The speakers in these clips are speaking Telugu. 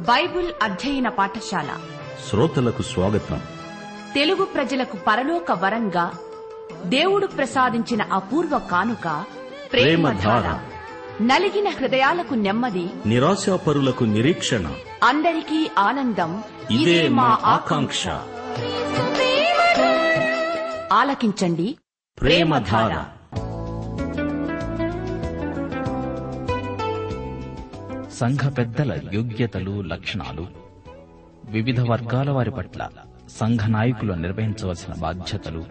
బైబుల్ అధ్యయన పాఠశాల. శ్రోతలకు స్వాగతం. తెలుగు ప్రజలకు పరలోక వరంగా దేవుడు ప్రసాదించిన అపూర్వ కానుక ప్రేమధార. నలిగిన హృదయాలకు నెమ్మది. నిరాశాపరులకు నిరీక్షణ. అందరికీ ఆనందం. ఇదే మా ఆకాంక్ష. ఆలకించండి. ప్రేమధార. సంఘ పెద్దల యోగ్యతలు లక్షణాలు వివిధ వర్గాల వారి పట్ల సంఘ నాయకులు నిర్వహించవలసిన బాధ్యతలు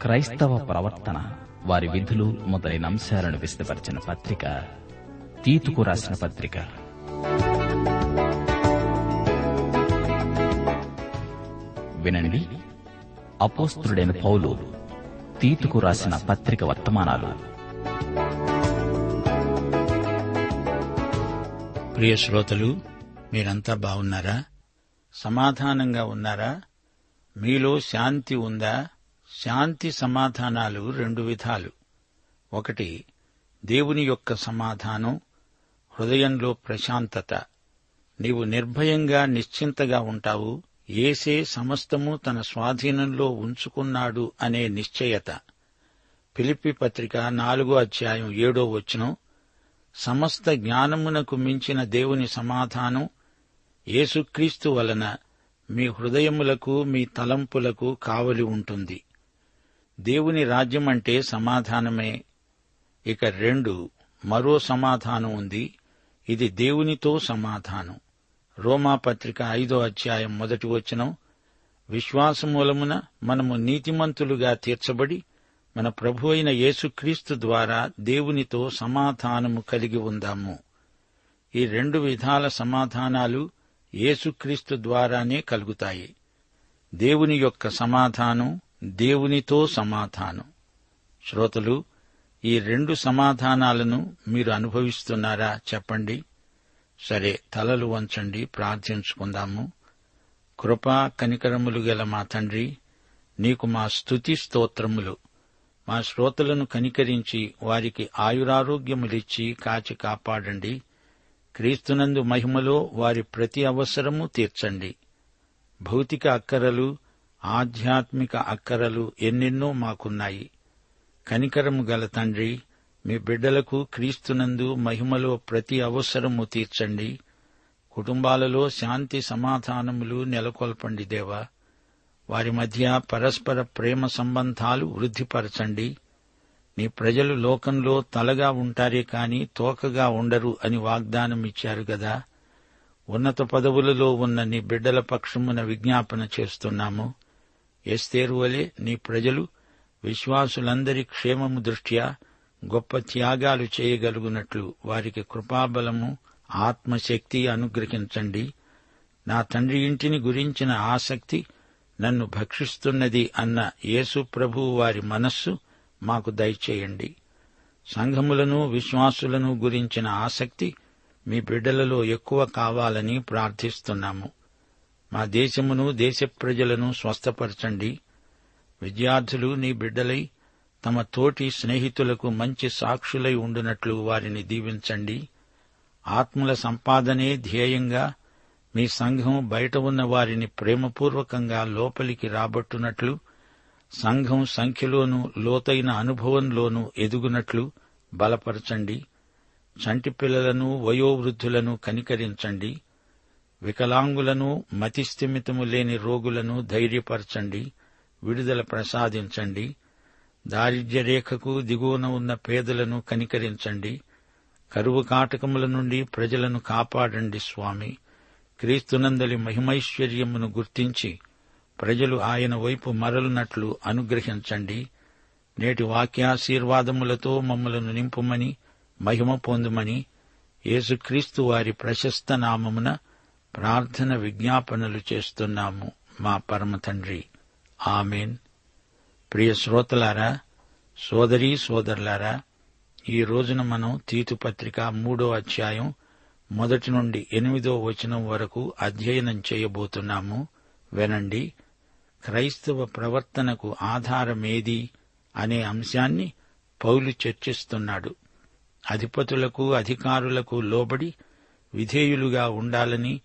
క్రైస్తవ ప్రవర్తన వారి విధులు మొదలైన అంశాలను విస్తపరిచిన పత్రిక తీతుకు రాసిన పత్రిక. వినండి. అపోస్తుడైన పౌలు తీతుకు రాసిన పత్రిక వర్తమానాలు. ప్రియ శ్రోతలు మీరంతా బాగున్నారా? సమాధానంగా ఉన్నారా? మీలో శాంతి ఉందా? శాంతి సమాధానాలు రెండు విధాలు. ఒకటి దేవుని యొక్క సమాధానం హృదయంలో ప్రశాంతత. నీవు నిర్భయంగా నిశ్చింతగా ఉంటావు. ఏసే సమస్తము తన స్వాధీనంలో ఉంచుకున్నాడు అనే నిశ్చయత. పిలిపి పత్రిక నాలుగో అధ్యాయం ఏడో వచనం సమస్త జ్ఞానమునకు మించిన దేవుని సమాధానం యేసుక్రీస్తు వలన మీ హృదయములకు మీ తలంపులకు కావలి ఉంటుంది. దేవుని రాజ్యం అంటే సమాధానమే. ఇక రెండు మరో సమాధానం ఉంది. ఇది దేవునితో సమాధానం. రోమాపత్రిక ఐదో అధ్యాయం మొదటి వచనం. విశ్వాసమూలమున మనము నీతిమంతులుగా తీర్చబడి మన ప్రభు అయిన యేసుక్రీస్తు ద్వారా దేవునితో సమాధానము కలిగి ఉందాము. ఈ రెండు విధాల సమాధానాలు యేసుక్రీస్తు ద్వారానే కలుగుతాయి. దేవుని యొక్క సమాధానం దేవునితో సమాధానం. శ్రోతలు ఈ రెండు సమాధానాలను మీరు అనుభవిస్తున్నారా చెప్పండి. సరే తలలు వంచండి ప్రార్థించుకుందాము. కృపా కనికరములు గల మా తండ్రి నీకు మా స్తుతి స్తోత్రములు. మా శ్రోతలను కనికరించి వారికి ఆయురారోగ్యములిచ్చి కాచి కాపాడండి. క్రీస్తునందు మహిమలో వారి ప్రతి అవసరము తీర్చండి. భౌతిక అక్కరలు ఆధ్యాత్మిక అక్కరలు ఎన్నెన్నో మాకున్నాయి. కనికరము గల తండ్రి మీ బిడ్డలకు క్రీస్తునందు మహిమలో ప్రతి అవసరము తీర్చండి. కుటుంబాలలో శాంతి సమాధానములు నెలకొల్పండి దేవా. వారి మధ్య పరస్పర ప్రేమ సంబంధాలు వృద్ధిపరచండి. నీ ప్రజలు లోకంలో తలగా ఉంటారే కాని తోకగా ఉండరు అని వాగ్దానం ఇచ్చారు గదా. ఉన్నత పదవులలో ఉన్న నీ బిడ్డల పక్షమున విజ్ఞాపన చేస్తున్నాము. ఎస్తేరువలే నీ ప్రజలు విశ్వాసులందరి క్షేమము దృష్ట్యా గొప్ప త్యాగాలు చేయగలుగునట్లు వారికి కృపాబలము ఆత్మశక్తి అనుగ్రహించండి. నా తండ్రి ఇంటిని గురించిన ఆసక్తి నన్ను భక్షిస్తున్నది అన్న యేసు ప్రభువు వారి మనస్సు మాకు దయచేయండి. సంఘములను విశ్వాసులను గురించిన ఆసక్తి మీ బిడ్డలలో ఎక్కువ కావాలని ప్రార్థిస్తున్నాము. మా దేశమును దేశ ప్రజలను స్వస్థపరచండి. విద్యార్థులు నీ బిడ్డలై తమ తోటి స్నేహితులకు మంచి సాక్షులై ఉండునట్లు వారిని దీవించండి. ఆత్మల సంపాదనే ధ్యేయంగా మీ సంఘం బయట ఉన్న వారిని ప్రేమపూర్వకంగా లోపలికి రాబట్టునట్లు సంఘం సంఖ్యలోనూ లోతైన అనుభవంలోనూ ఎదుగునట్లు బలపరచండి. చంటి పిల్లలను వయోవృద్ధులను కనికరించండి. వికలాంగులను మతిస్థిమితము లేని రోగులను ధైర్యపరచండి. విడుదల ప్రసాదించండి. దారిద్ర్య రేఖకు దిగువన ఉన్న పేదలను కనికరించండి. కరువు కాటకముల నుండి ప్రజలను కాపాడండి స్వామి. క్రీస్తునందలి మహిమైశ్వర్యమును గుర్తించి ప్రజలు ఆయన వైపు మరలునట్లు అనుగ్రహించండి. నేటి వాక్యాశీర్వాదములతో మమ్మలను నింపుమని మహిమ పొందుమని యేసుక్రీస్తు వారి ప్రశస్త నామమున ప్రార్థన విజ్ఞాపనలు చేస్తున్నాము మా పరమ తండ్రి. ఆమెన్. ప్రియ శ్రోతలారా సోదరీ సోదరులారా ఈ రోజున మనం తీతు పత్రిక మూడో అధ్యాయం మొదటి నుండి ఎనిమిదో వచనం వరకు అధ్యయనం చేయబోతున్నాము. వినండి. క్రైస్తవ ప్రవర్తనకు ఆధారమేది అనే అంశాన్ని పౌలు చర్చిస్తున్నాడు. అధిపతులకు అధికారులకు లోబడి విధేయులుగా ఉండాలని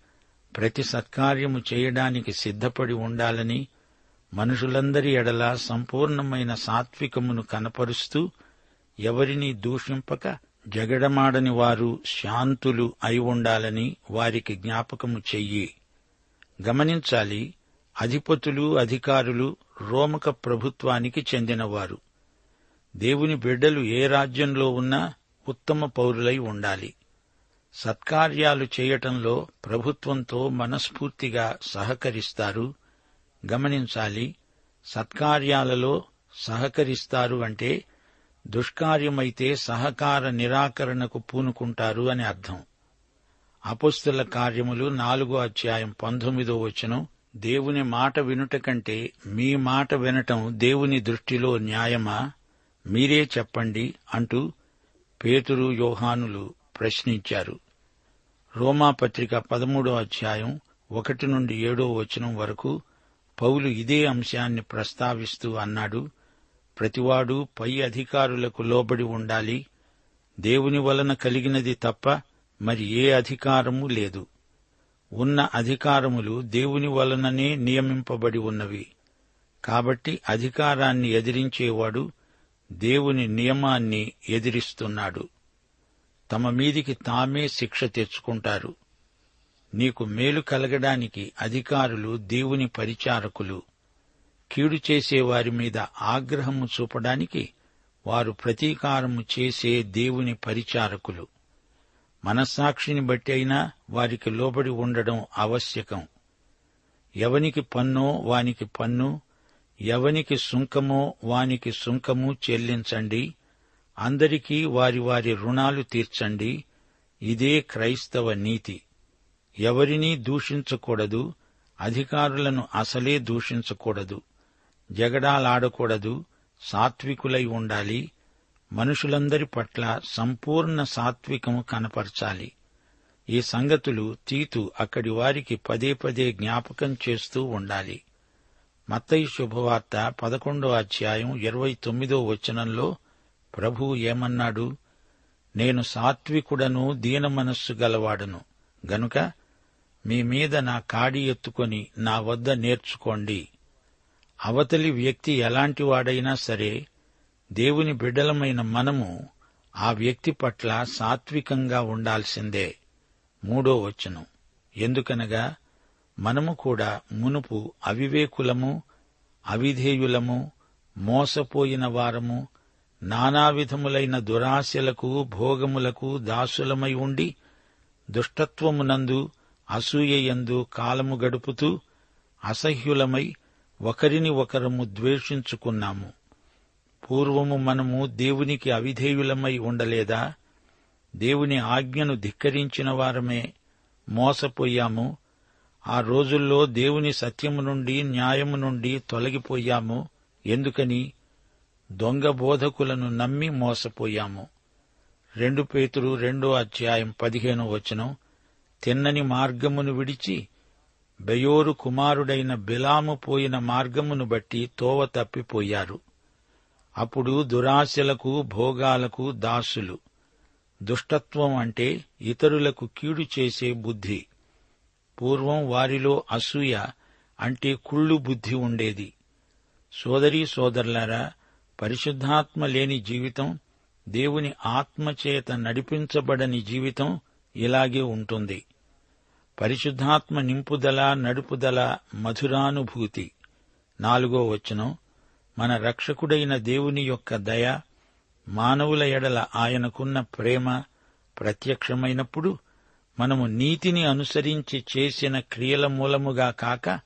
ప్రతి సత్కార్యము చేయడానికి సిద్ధపడి ఉండాలని మనుషులందరి ఎడల సంపూర్ణమైన సాత్వికమును కనపరుస్తూ ఎవరినీ దూషింపక జగడమాడని వారు శాంతులు అయి ఉండాలని వారికి జ్ఞాపకము చెయ్యి. గమనించాలి అధిపతులు అధికారులు రోమక ప్రభుత్వానికి చెందినవారు. దేవుని బిడ్డలు ఏ రాజ్యంలో ఉన్నా ఉత్తమ పౌరులై ఉండాలి. సత్కార్యాలు చేయటంలో ప్రభుత్వంతో మనస్ఫూర్తిగా సహకరిస్తారు. గమనించాలి సత్కార్యాలలో సహకరిస్తారు అంటే దుష్కార్యమైతే సహకార నిరాకరణకు పూనుకుంటారు అని అర్థం. అపుస్తుల కార్యములు నాలుగో అధ్యాయం పంతొమ్మిదో వచనం దేవుని మాట వినుట కంటే మీ మాట వినటం దేవుని దృష్టిలో న్యాయమా? మీరే చెప్పండి అంటూ పేతురు యోహానులు ప్రశ్నించారు. రోమాపత్రిక పదమూడో అధ్యాయం ఒకటి నుండి ఏడో వచనం వరకు పౌలు ఇదే అంశాన్ని ప్రస్తావిస్తూ అన్నాడు. ప్రతివాడు పై అధికారులకు లోబడి ఉండాలి. దేవుని వలన కలిగినది తప్ప మరి ఏ అధికారము లేదు. ఉన్న అధికారములు దేవుని వలననే నియమింపబడి ఉన్నవి. కాబట్టి అధికారాన్ని ఎదిరించేవాడు దేవుని నియమాన్ని ఎదిరిస్తున్నాడు. తమ మీదికి తామే శిక్ష తెచ్చుకుంటారు. నీకు మేలు కలగడానికి అధికారులు దేవుని పరిచారకులు. కీడు చేసే వారి మీద ఆగ్రహము చూపడానికి వారు ప్రతీకారము చేసే దేవుని పరిచారకులు. మనస్సాక్షిని బట్టి అయినా వారికి లోబడి ఉండడం ఆవశ్యకం. ఎవనికి పన్నో వానికి పన్ను ఎవనికి సుంకమో వానికి సుంకము చెల్లించండి అందరికీ వారి వారి రుణాలు తీర్చండి ఇదే క్రైస్తవ నీతి. ఎవరినీ దూషించకూడదు అధికారులను అసలే దూషించకూడదు. జగడాలాడకూడదు సాత్వికులై ఉండాలి మనుషులందరి పట్ల సంపూర్ణ సాత్వికము కనపరచాలి. ఈ సంగతులు తీతు అక్కడి వారికి పదే పదే జ్ఞాపకం చేస్తూ ఉండాలి. మత్తయి శుభవార్త పదకొండో అధ్యాయం ఇరవై తొమ్మిదో వచనంలో ప్రభు ఏమన్నాడు? నేను సాత్వికుడను దీన మనస్సు గలవాడను. గనుక మీ మీద నా కాడి ఎత్తుకొని నా వద్ద నేర్చుకోండి. అవతలి వ్యక్తి ఎలాంటి వాడైనా సరే దేవుని బిడ్డలమైన మనము ఆ వ్యక్తి పట్ల సాత్వికంగా ఉండాల్సిందే. మూడో వచనం. ఎందుకనగా మనము కూడా మునుపు అవివేకులము అవిధేయులము మోసపోయిన వారము నానావిధములైన దురాశలకు భోగములకు దాసులమై ఉండి దుష్టత్వమునందు అసూయయందు కాలము గడుపుతూ అసహ్యులమై ఒకరిని ఒకరము ద్వేషించుకున్నాము. పూర్వము మనము దేవునికి అవిధేయులమై ఉండలేదా? దేవుని ఆజ్ఞను ధిక్కరించిన వారమే మోసపోయాము. ఆ రోజుల్లో దేవుని సత్యము నుండి న్యాయము నుండి తొలగిపోయాము. ఎందుకని? దొంగ బోధకులను నమ్మి మోసపోయాము. రెండు పేతురు రెండో అధ్యాయం పదిహేనో వచనం. తిన్నని మార్గమును విడిచి బెయోరు కుమారుడైన బిలాము పోయిన మార్గమును బట్టి తోవ తప్పిపోయారు. అప్పుడు దురాశలకు భోగాలకు దాసులు. దుష్టత్వం అంటే ఇతరులకు కీడు చేసే బుద్ధి. పూర్వం వారిలో అసూయ అంటే కుళ్ళు బుద్ధి ఉండేది. సోదరీ సోదరులారా పరిశుద్ధాత్మ లేని జీవితం దేవుని ఆత్మచేత నడిపించబడని జీవితం ఇలాగే ఉంటుంది. పరిశుద్ధాత్మ నింపుదల నడుపుదల మధురానుభూతి. నాలుగో వచనం. మన రక్షకుడైన దేవుని యొక్క దయ మానవుల ఎడల ఆయనకున్న ప్రేమ ప్రత్యక్షమైనప్పుడు మనము నీతిని అనుసరించి చేసిన క్రియల మూలముగా కాక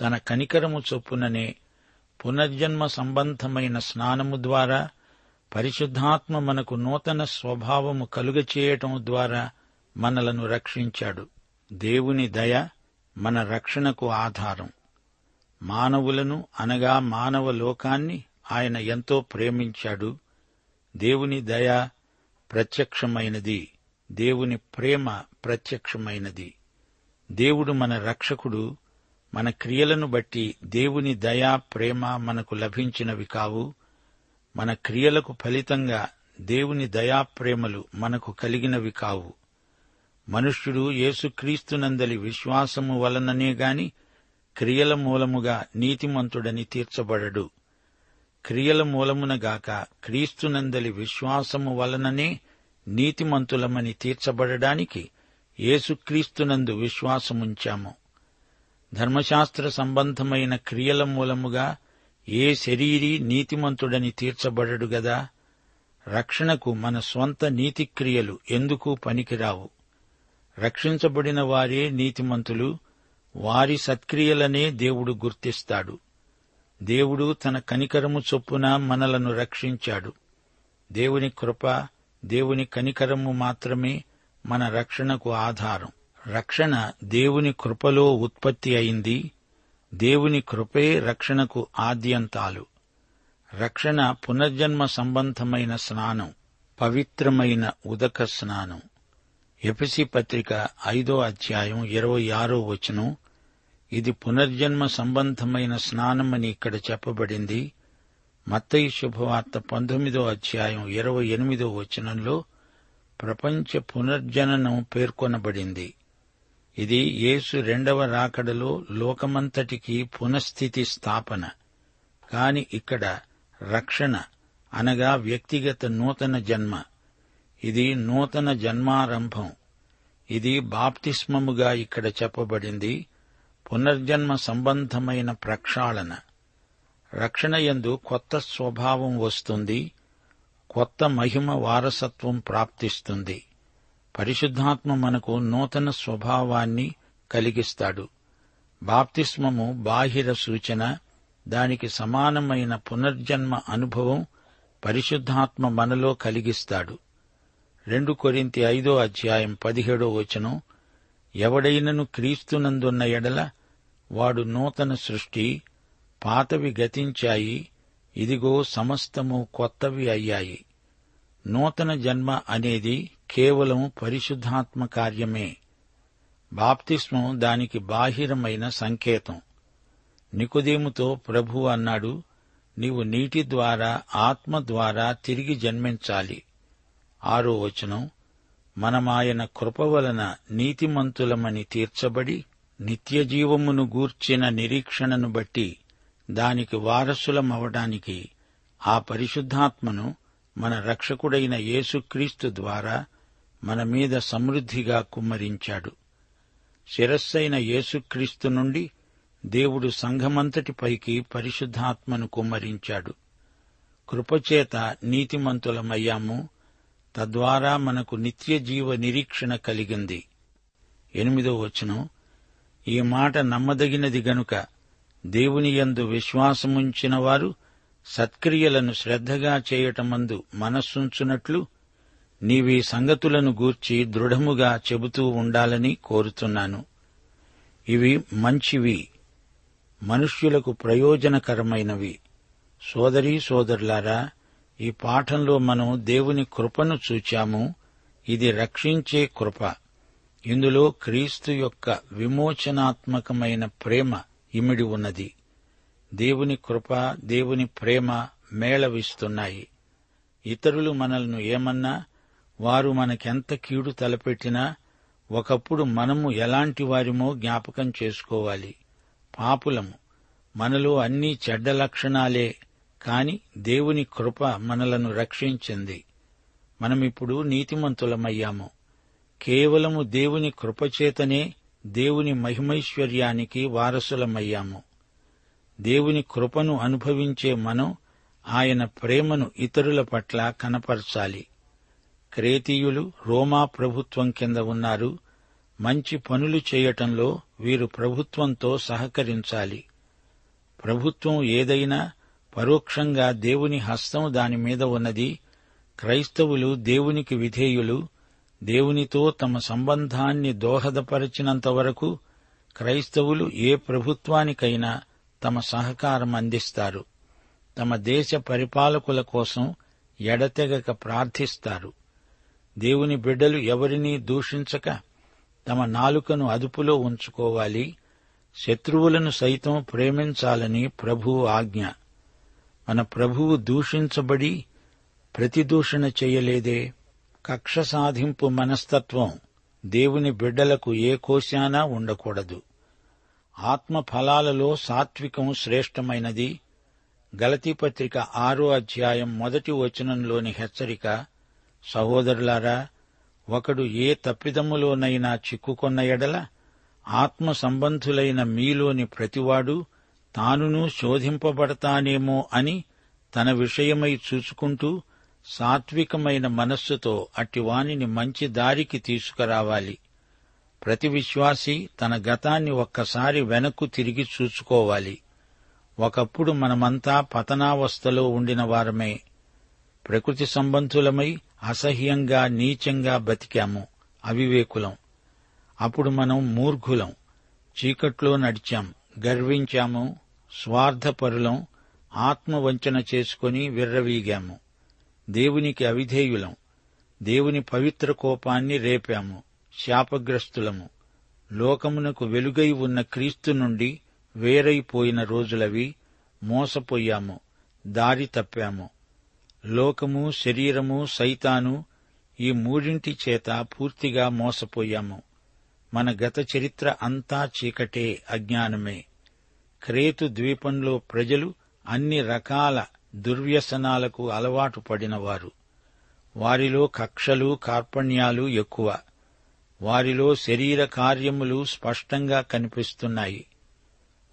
తన కనికరము చొప్పుననే పునర్జన్మ సంబంధమైన స్నానము ద్వారా పరిశుద్ధాత్మ మనకు నూతన స్వభావము కలుగచేయటం ద్వారా మనలను రక్షించాడు. దేవుని దయ మన రక్షణకు ఆధారం. మానవులను అనగా మానవ లోకాన్ని ఆయన ఎంతో ప్రేమించాడు. దేవుని దయ ప్రత్యక్షమైనది. దేవుని ప్రేమ ప్రత్యక్షమైనది. దేవుడు మన రక్షకుడు. మన క్రియలను బట్టి దేవుని దయా ప్రేమ మనకు లభించినవి కావు. మన క్రియలకు ఫలితంగా దేవుని దయా ప్రేమలు మనకు కలిగినవి కావు. మనుష్యుడు యేసుక్రీస్తునందలి విశ్వాసము వలననే గాని క్రియల మూలముగా నీతిమంతుడని తీర్చబడడు. క్రియల మూలమునగాక క్రీస్తునందలి విశ్వాసము వలననే నీతిమంతులమని తీర్చబడడానికి యేసుక్రీస్తునందు విశ్వాసముంచాము. ధర్మశాస్త్ర సంబంధమైన క్రియల మూలముగా ఏ శరీరీ నీతిమంతుడని తీర్చబడడు గదా? రక్షణకు మన స్వంత నీతిక్రియలు ఎందుకు పనికిరావు? రక్షించబడిన వారే నీతిమంతులు వారి సత్క్రియలనే దేవుడు గుర్తిస్తాడు. దేవుడు తన కనికరము చొప్పున మనలను రక్షించాడు. దేవుని కృప దేవుని కనికరము మాత్రమే మన రక్షణకు ఆధారం. రక్షణ దేవుని కృపలో ఉత్పత్తి అయింది. దేవుని కృపే రక్షణకు ఆద్యంతాలు. రక్షణ పునర్జన్మ సంబంధమైన స్నానం పవిత్రమైన ఉదక స్నానం. ఎపిసి పత్రిక ఐదో అధ్యాయం ఇరవై ఆరో వచనం. ఇది పునర్జన్మ సంబంధమైన స్నానమని ఇక్కడ చెప్పబడింది. మత్తయి శుభవార్త పంతొమ్మిదో అధ్యాయం ఇరవై ఎనిమిదో వచనంలో ప్రపంచ పునర్జననం పేర్కొనబడింది. ఇది యేసు రెండవ రాకడలో లోకమంతటికి పునఃస్థితి స్థాపన కాని ఇక్కడ రక్షణ అనగా వ్యక్తిగత నూతన జన్మ. ఇది నూతన జన్మారంభం. ఇది బాప్తిస్మముగా ఇక్కడ చెప్పబడింది. పునర్జన్మ సంబంధమైన ప్రక్షాళన. రక్షణ యందు కొత్త స్వభావం వస్తుంది. కొత్త మహిమ వారసత్వం ప్రాప్తిస్తుంది. పరిశుద్ధాత్మ మనకు నూతన స్వభావాన్ని కలిగిస్తాడు. బాప్తిస్మము బాహిర సూచన. దానికి సమానమైన పునర్జన్మ అనుభవం పరిశుద్ధాత్మ మనలో కలిగిస్తాడు. రెండు కొరింతి ఐదో అధ్యాయం పదిహేడో వచనం ఎవడైనను క్రీస్తునందున్న ఎడల వాడు నూతన సృష్టి పాతవి గతించాయి ఇదిగో సమస్తము కొత్తవి అయ్యాయి. నూతన జన్మ అనేది కేవలం పరిశుద్ధాత్మ కార్యమే. బాప్తిస్మం దానికి బాహిరమైన సంకేతం. నికుదేముతో ప్రభు అన్నాడు నీవు నీటి ద్వారా ఆత్మ ద్వారా తిరిగి జన్మించాలి. ఆరో వచనం మనమాయన కృప వలన నీతిమంతులమని తీర్చబడి నిత్యజీవమును గూర్చిన నిరీక్షణను బట్టి దానికి వారసులమవడానికి ఆ పరిశుద్ధాత్మను మన రక్షకుడైన యేసుక్రీస్తు ద్వారా మన మీద సమృద్ధిగా కుమ్మరించాడు. శిరస్సైన యేసుక్రీస్తు నుండి దేవుడు సంఘమంతటిపైకి పరిశుద్ధాత్మను కుమ్మరించాడు. కృపచేత నీతిమంతులమయ్యాము. తద్వారా మనకు నిత్య జీవ నిరీక్షణ కలిగింది. ఎనిమిదో వచనం. ఈ మాట నమ్మదగినది గనుక దేవుని యందు విశ్వాసముంచిన వారు సత్క్రియలను శ్రద్ధగా చేయటమందు మనస్సుంచునట్లు నీవీ సంగతులను గూర్చి దృఢముగా చెబుతూ ఉండాలని కోరుతున్నాను. ఇవి మంచివి మనుష్యులకు ప్రయోజనకరమైనవి. సోదరీ సోదరులారా ఈ పాఠంలో మనం దేవుని కృపను చూచాము. ఇది రక్షించే కృప. ఇందులో క్రీస్తు యొక్క విమోచనాత్మకమైన ప్రేమ ఇమిడి ఉన్నది. దేవుని కృప దేవుని ప్రేమ మేళవిస్తున్నాయి. ఇతరులు మనల్ని ఏమన్నా వారు మనకెంత కీడు తలపెట్టినా ఒకప్పుడు మనము ఎలాంటి వారిమో జ్ఞాపకం చేసుకోవాలి. పాపులము. మనలో అన్ని చెడ్డ లక్షణాలే కాని దేవుని కృప మనలను రక్షించింది. మనమిప్పుడు నీతిమంతులమయ్యాము. కేవలము దేవుని కృపచేతనే దేవుని మహిమైశ్వర్యానికి వారసులమయ్యాము. దేవుని కృపను అనుభవించే మనం ఆయన ప్రేమను ఇతరుల పట్ల కనపరచాలి. క్రేతీయులు రోమా ప్రభుత్వం కింద ఉన్నారు. మంచి పనులు చేయటంలో వీరు ప్రభుత్వంతో సహకరించాలి. ప్రభుత్వం ఏదైనా పరోక్షంగా దేవుని హస్తం దాని మీద ఉన్నది. క్రైస్తవులు దేవునికి విధేయులు. దేవునితో తమ సంబంధాన్ని దోహదపరిచినంత వరకు క్రైస్తవులు ఏ ప్రభుత్వానికైనా తమ సహకారం అందిస్తారు. తమ దేశ పరిపాలకుల కోసం ఎడతెగక ప్రార్థిస్తారు. దేవుని బిడ్డలు ఎవరినీ దూషించక తమ నాలుకను అదుపులో ఉంచుకోవాలి. శత్రువులను సైతం ప్రేమించాలని ప్రభువు ఆజ్ఞ. మన ప్రభువు దూషించబడి ప్రతిదూషణ చేయలేదే. కక్ష సాధింపు మనస్తత్వం దేవుని బిడ్డలకు ఏ కోశానా ఉండకూడదు. ఆత్మ ఫలాలలో సాత్వికం శ్రేష్టమైనది. గలతీపత్రిక ఆరో అధ్యాయం మొదటి వచనంలోని హెచ్చరిక సహోదరులారా ఒకడు ఏ తప్పిదములోనైనా చిక్కుకొన్న ఎడల ఆత్మ సంబంధులైన మీలోని ప్రతివాడు తానును శోధింపబడతానేమో అని తన విషయమై చూసుకుంటూ సాత్వికమైన మనస్సుతో అట్టివానిని మంచి దారికి తీసుకురావాలి. ప్రతి విశ్వాసి తన గతాన్ని ఒక్కసారి వెనక్కు తిరిగి చూసుకోవాలి ఒకప్పుడు మనమంతా పతనావస్థలో ఉండిన వారమే. ప్రకృతి సంబంధులమై అసహ్యంగా నీచంగా బతికాము. అవివేకులం. అప్పుడు మనం మూర్ఘులం. చీకట్లో నడిచాం. గర్వించాము. స్వార్థపరులం ఆత్మవంచన చేసుకుని విర్రవీగాము. దేవునికి అవిధేయులం. దేవుని పవిత్ర కోపాన్ని రేపాము. శాపగ్రస్తులము. లోకమునకు వెలుగై ఉన్న క్రీస్తు నుండి వేరైపోయిన రోజులవి మోసపోయాము. దారి తప్పాము. లోకము శరీరము సైతాను ఈ మూడింటి చేత పూర్తిగా మోసపోయాము. మన గత చరిత్ర అంతా చీకటే అజ్ఞానమే. క్రేతు ద్వీపంలో ప్రజలు అన్ని రకాల దుర్వ్యసనాలకు అలవాటు పడినవారు. వారిలో కక్షలు కార్పణ్యాలు ఎక్కువ. వారిలో శరీర కార్యములు స్పష్టంగా కనిపిస్తున్నాయి.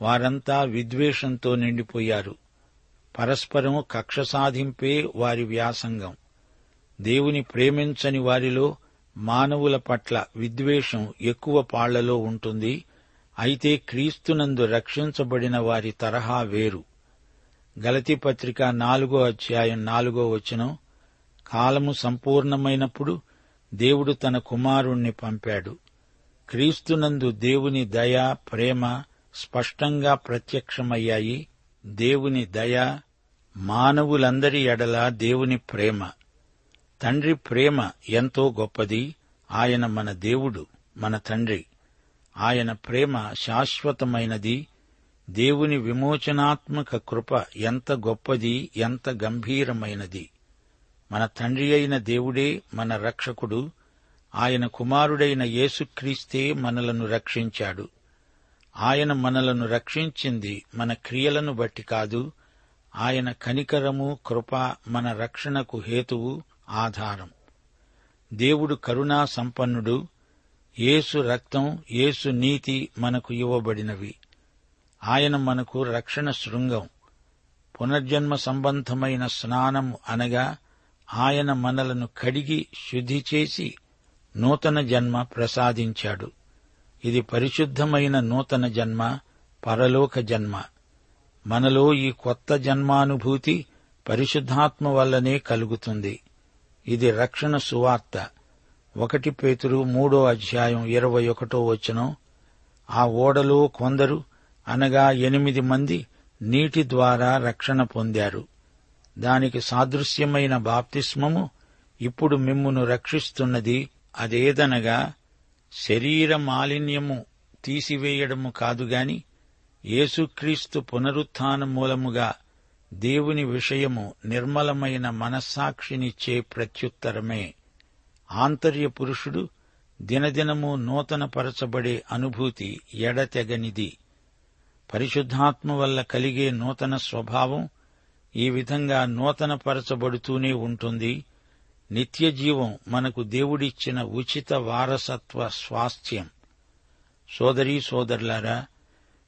వారంతా విద్వేషంతో నిండిపోయారు. పరస్పరం కక్ష సాధింపే వారి వ్యాసంగం. దేవుని ప్రేమించని వారిలో మానవుల పట్ల విద్వేషం ఎక్కువ పాళ్ళలో ఉంటుంది. అయితే క్రీస్తునందు రక్షించబడిన వారి తరహా వేరు. గలతి పత్రిక నాలుగో అధ్యాయం నాలుగో వచనం కాలము సంపూర్ణమైనప్పుడు దేవుడు తన కుమారుణ్ణి పంపాడు. క్రీస్తునందు దేవుని దయ ప్రేమ స్పష్టంగా ప్రత్యక్షమయ్యాయి. దేవుని దయ మానవులందరి ఎడల దేవుని ప్రేమ. తండ్రి ప్రేమ ఎంతో గొప్పది. ఆయన మన దేవుడు మన తండ్రి. ఆయన ప్రేమ శాశ్వతమైనది. దేవుని విమోచనాత్మక కృప ఎంత గొప్పది ఎంత గంభీరమైనది. మన తండ్రి అయిన దేవుడే మన రక్షకుడు. ఆయన కుమారుడైన యేసుక్రీస్తే మనలను రక్షించాడు. ఆయన మనలను రక్షించింది మన క్రియలను బట్టి కాదు. ఆయన కనికరము కృప మన రక్షణకు హేతువు ఆధారం. దేవుడు కరుణా సంపన్నుడు. యేసు రక్తం యేసు నీతి మనకు ఇవ్వబడినవి. ఆయన మనకు రక్షణ శృంగం. పునర్జన్మ సంబంధమైన స్నానం అనగా ఆయన మనలను కడిగి శుద్ధి చేసి నూతన జన్మ ప్రసాదించాడు. ఇది పరిశుద్ధమైన నూతన జన్మ పరలోక జన్మ. మనలో ఈ కొత్త జన్మానుభూతి పరిశుద్ధాత్మ వల్లనే కలుగుతుంది. ఇది రక్షణ సువార్త. ఒకటి పేతురు మూడో అధ్యాయం ఇరవై ఒకటో వచనం. ఆ ఓడలో కొందరు అనగా ఎనిమిది మంది నీటి ద్వారా రక్షణ పొందారు. దానికి సాదృశ్యమైన బాప్తిస్మము ఇప్పుడు మిమ్మును రక్షిస్తున్నది అదేదనగా శరీర మాలిన్యము తీసివేయడము కాదుగాని యేసుక్రీస్తు పునరుత్థాన మూలముగా దేవుని విషయము నిర్మలమైన మనస్సాక్షినిచ్చే ప్రత్యుత్తరమే. ఆంతర్య పురుషుడు దినదినము నూతనపరచబడే అనుభూతి ఎడతెగనిది. పరిశుద్ధాత్మ వల్ల కలిగే నూతన స్వభావం ఈ విధంగా నూతనపరచబడుతూనే ఉంటుంది. నిత్య జీవం మనకు దేవుడిచ్చిన ఉచిత వారసత్వ స్వాస్థ్యం. సోదరీ సోదరులారా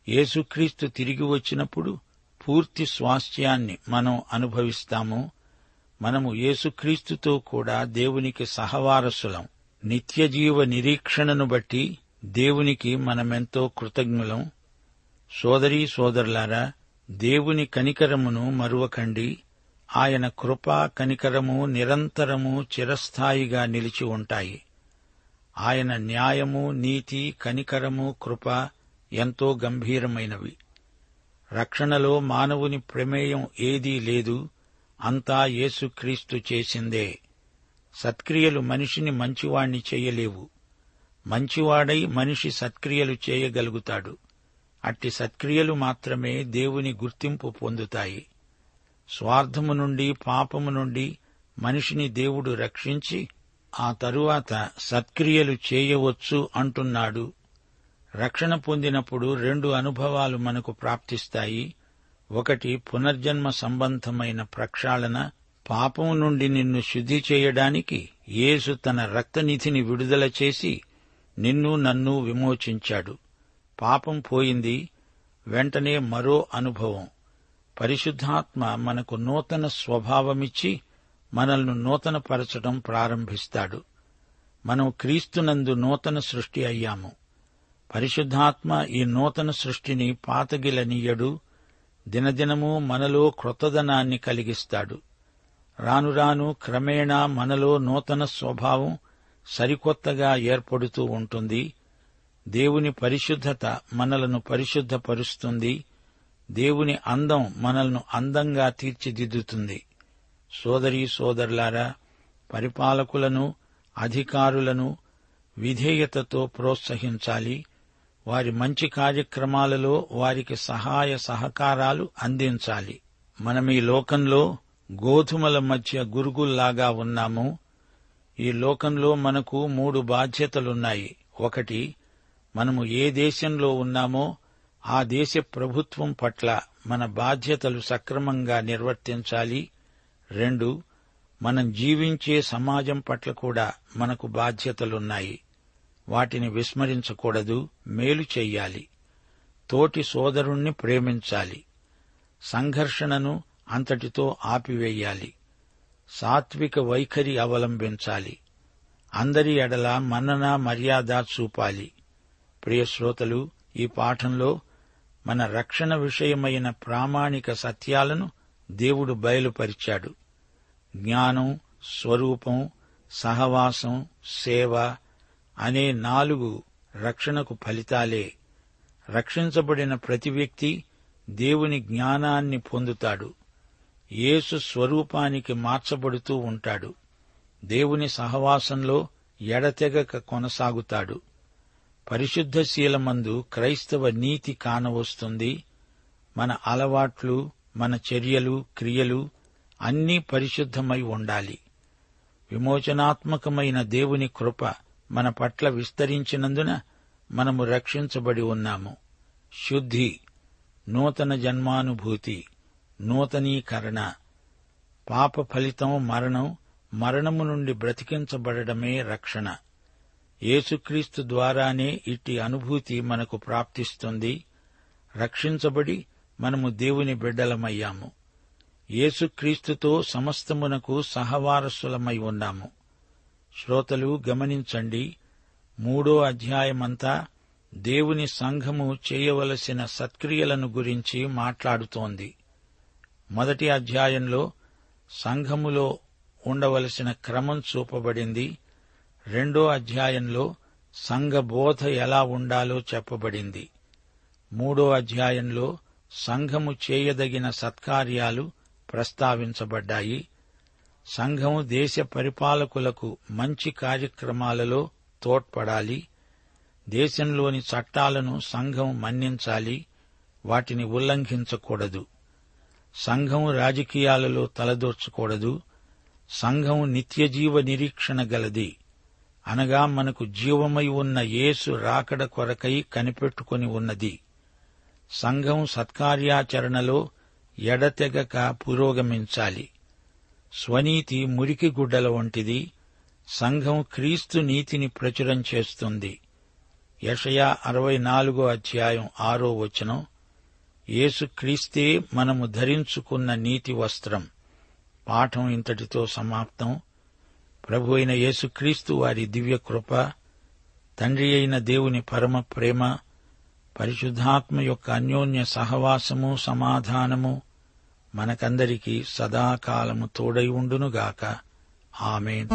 యేసుక్రీస్తు తిరిగి వచ్చినప్పుడు పూర్తి స్వాస్థ్యాన్ని మనం అనుభవిస్తాము. మనము యేసుక్రీస్తుతో కూడా దేవునికి సహవారసులం. నిత్యజీవ నిరీక్షణను బట్టి దేవునికి మనమెంతో కృతజ్ఞులం. సోదరీ సోదరులారా దేవుని కనికరమును మరువకండి. ఆయన కృపా కనికరము నిరంతరము చిరస్థాయిగా నిలిచి ఉంటాయి. ఆయన న్యాయము నీతి కనికరము కృప ఎంతో గంభీరమైనవి. రక్షణలో మానవుని ప్రమేయం ఏదీ లేదు. అంతా యేసుక్రీస్తు చేసిందే. సత్క్రియలు మనిషిని మంచివాణ్ణి చేయలేవు. మంచివాడై మనిషి సత్క్రియలు చేయగలుగుతాడు. అట్టి సత్క్రియలు మాత్రమే దేవుని గుర్తింపు పొందుతాయి. స్వార్థము నుండి పాపము నుండి మనిషిని దేవుడు రక్షించి ఆ తరువాత సత్క్రియలు చేయవచ్చు అంటున్నాడు. రక్షణ పొందినప్పుడు రెండు అనుభవాలు మనకు ప్రాప్తిస్తాయి. ఒకటి పునర్జన్మ సంబంధమైన ప్రక్షాళన పాపం నుండి నిన్ను శుద్ధి చేయడానికి యేసు తన రక్తనిధిని విడుదల చేసి నిన్ను నన్ను విమోచించాడు. పాపం పోయింది. వెంటనే మరో అనుభవం. పరిశుద్ధాత్మ మనకు నూతన స్వభావమిచ్చి మనల్ని నూతనపరచడం ప్రారంభిస్తాడు. మనం క్రీస్తునందు నూతన సృష్టి అయ్యాము. పరిశుద్ధాత్మ ఈ నూతన సృష్టిని పాతగిలనీయడు. దినదినము మనలో క్రొత్తదనాన్ని కలిగిస్తాడు. రాను రాను క్రమేణా మనలో నూతన స్వభావం సరికొత్తగా ఏర్పడుతూ ఉంటుంది. దేవుని పరిశుద్ధత మనలను పరిశుద్ధపరుస్తుంది. దేవుని అందం మనల్ని అందంగా తీర్చిదిద్దుతుంది. సోదరీ సోదరులారా పరిపాలకులను అధికారులను విధేయతతో ప్రోత్సహించాలి. వారి మంచి కార్యక్రమాలలో వారికి సహాయ సహకారాలు అందించాలి. మనం ఈ లోకంలో గోధుమల మధ్య గురుగుల్లాగా ఉన్నాము. ఈ లోకంలో మనకు మూడు బాధ్యతలున్నాయి. ఒకటి మనము ఏ దేశంలో ఉన్నామో ఆ దేశ ప్రభుత్వం పట్ల మన బాధ్యతలు సక్రమంగా నిర్వర్తించాలి. రెండు మనం జీవించే సమాజం పట్ల కూడా మనకు బాధ్యతలున్నాయి. వాటిని విస్మరించకూడదు మేలు చెయ్యాలి. తోటి సోదరుణ్ణి ప్రేమించాలి. సంఘర్షణను అంతటితో ఆపివేయాలి. సాత్విక వైఖరి అవలంబించాలి. అందరి ఎడల మన్నన మర్యాద చూపాలి. ప్రియశ్రోతలు ఈ పాఠంలో మన రక్షణ విషయమైన ప్రామాణిక సత్యాలను దేవుడు బయలుపరిచాడు. జ్ఞానం స్వరూపం సహవాసం సేవ అనే నాలుగు రక్షణకు ఫలితాలే. రక్షించబడిన ప్రతి వ్యక్తి దేవుని జ్ఞానాన్ని పొందుతాడు. యేసు స్వరూపానికి మార్చబడుతూ ఉంటాడు. దేవుని సహవాసంలో ఎడతెగక కొనసాగుతాడు. పరిశుద్ధశీలమందు క్రైస్తవ నీతి కానవస్తుంది. మన అలవాట్లు మన చర్యలు క్రియలు అన్నీ పరిశుద్ధమై ఉండాలి. విమోచనాత్మకమైన దేవుని కృప మన పట్ల విస్తరించినందున మనము రక్షించబడి ఉన్నాము. శుద్ధి నూతన జన్మానుభూతి నూతనీకరణ పాప ఫలితం మరణం మరణము నుండి బ్రతికించబడమే రక్షణ. యేసుక్రీస్తు ద్వారానే ఇట్టి అనుభూతి మనకు ప్రాప్తిస్తుంది. రక్షించబడి మనము దేవుని బిడ్డలమయ్యాము. యేసుక్రీస్తుతో సమస్తమునకు సహవారసులమై ఉన్నాము. శ్రోతలు గమనించండి మూడో అధ్యాయమంతా దేవుని సంఘము చేయవలసిన సత్క్రియలను గురించి మాట్లాడుతోంది. మొదటి అధ్యాయంలో సంఘములో ఉండవలసిన క్రమం చూపబడింది. రెండో అధ్యాయంలో సంఘ బోధ ఎలా ఉండాలో చెప్పబడింది. మూడో అధ్యాయంలో సంఘము చేయదగిన సత్కార్యాలు ప్రస్తావించబడ్డాయి. సంఘము దేశ పరిపాలకులకు మంచి కార్యక్రమాలలో తోడ్పడాలి. దేశంలోని చట్టాలను సంఘం మన్నించాలి. వాటిని ఉల్లంఘించకూడదు. సంఘం రాజకీయాలలో తలదూర్చకూడదు. సంఘం నిత్యజీవ నిరీక్షణ గలది. అనగా మనకు జీవమై ఉన్న యేసు రాకడ కొరకై కనిపెట్టుకుని ఉన్నది. సంఘం సత్కార్యాచరణలో ఎడతెగక పురోగమించాలి. స్వనీతి మురికి గుడ్డల వంటిది. సంఘం క్రీస్తు నీతిని ప్రచురం చేస్తుంది. యషయా అరవై నాలుగో అధ్యాయం ఆరో వచనం. యేసుక్రీస్తే మనము ధరించుకున్న నీతి వస్త్రం. పాఠం ఇంతటితో సమాప్తం. ప్రభు అయిన యేసుక్రీస్తు వారి దివ్య కృప తండ్రి అయిన దేవుని పరమ ప్రేమ పరిశుద్ధాత్మ యొక్క అన్యోన్య సహవాసము సమాధానము మనకందరికీ సదాకాలము తోడై ఉండునుగాక. ఆమెన్.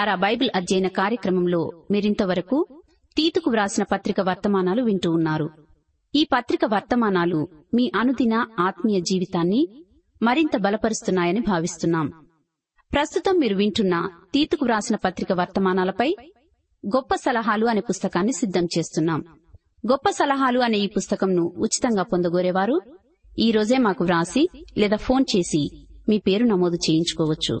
సారా బైబిల్ అధ్యయన కార్యక్రమంలో మీరింతవరకు తీతుకు వ్రాసిన పత్రిక వర్తమానాలు వింటూ ఉన్నారు. ఈ పత్రిక వర్తమానాలు మీ అనుదిన ఆత్మీయ జీవితాన్ని మరింత బలపరుస్తున్నాయని భావిస్తున్నాం. ప్రస్తుతం మీరు వింటున్న తీతుకు వ్రాసిన పత్రిక వర్తమానాలపై గొప్ప సలహాలు అనే పుస్తకాన్ని సిద్ధం చేస్తున్నాం. గొప్ప సలహాలు అనే ఈ పుస్తకంను ఉచితంగా పొందగోరేవారు ఈ రోజే మాకు వ్రాసి లేదా ఫోన్ చేసి మీ పేరు నమోదు చేయించుకోవచ్చు.